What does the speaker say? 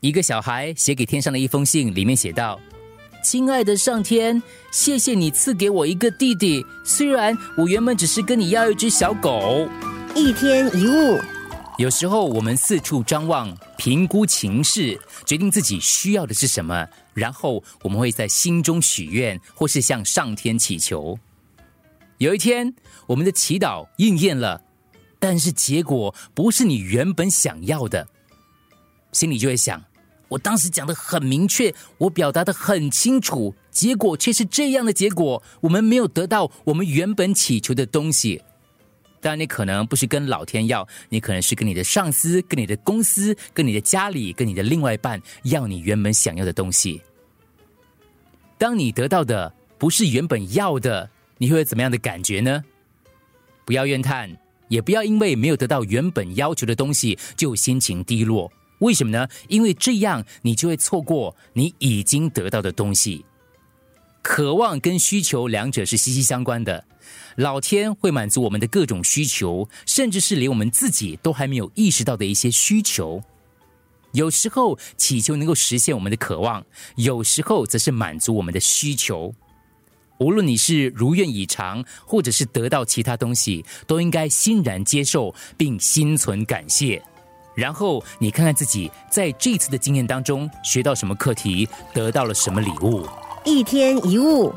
一个小孩写给天上的一封信，里面写道：“亲爱的上天，谢谢你赐给我一个弟弟，虽然我原本只是跟你要一只小狗。”一天一物，有时候我们四处张望，评估情势，决定自己需要的是什么，然后我们会在心中许愿，或是向上天祈求。有一天，我们的祈祷应验了，但是结果不是你原本想要的，心里就会想。我当时讲的很明确，我表达的很清楚，结果却是这样的结果。我们没有得到我们原本祈求的东西。当然，你可能不是跟老天要，你可能是跟你的上司、跟你的公司、跟你的家里、跟你的另外一半要你原本想要的东西。当你得到的不是原本要的，你会有怎么样的感觉呢？不要怨叹，也不要因为没有得到原本要求的东西就心情低落。为什么呢？因为这样你就会错过你已经得到的东西。渴望跟需求两者是息息相关的。老天会满足我们的各种需求，甚至是连我们自己都还没有意识到的一些需求。有时候祈求能够实现我们的渴望，有时候则是满足我们的需求。无论你是如愿以偿，或者是得到其他东西，都应该欣然接受，并心存感谢。然后你看看自己在这次的经验当中学到什么课题，得到了什么礼物。一天一物，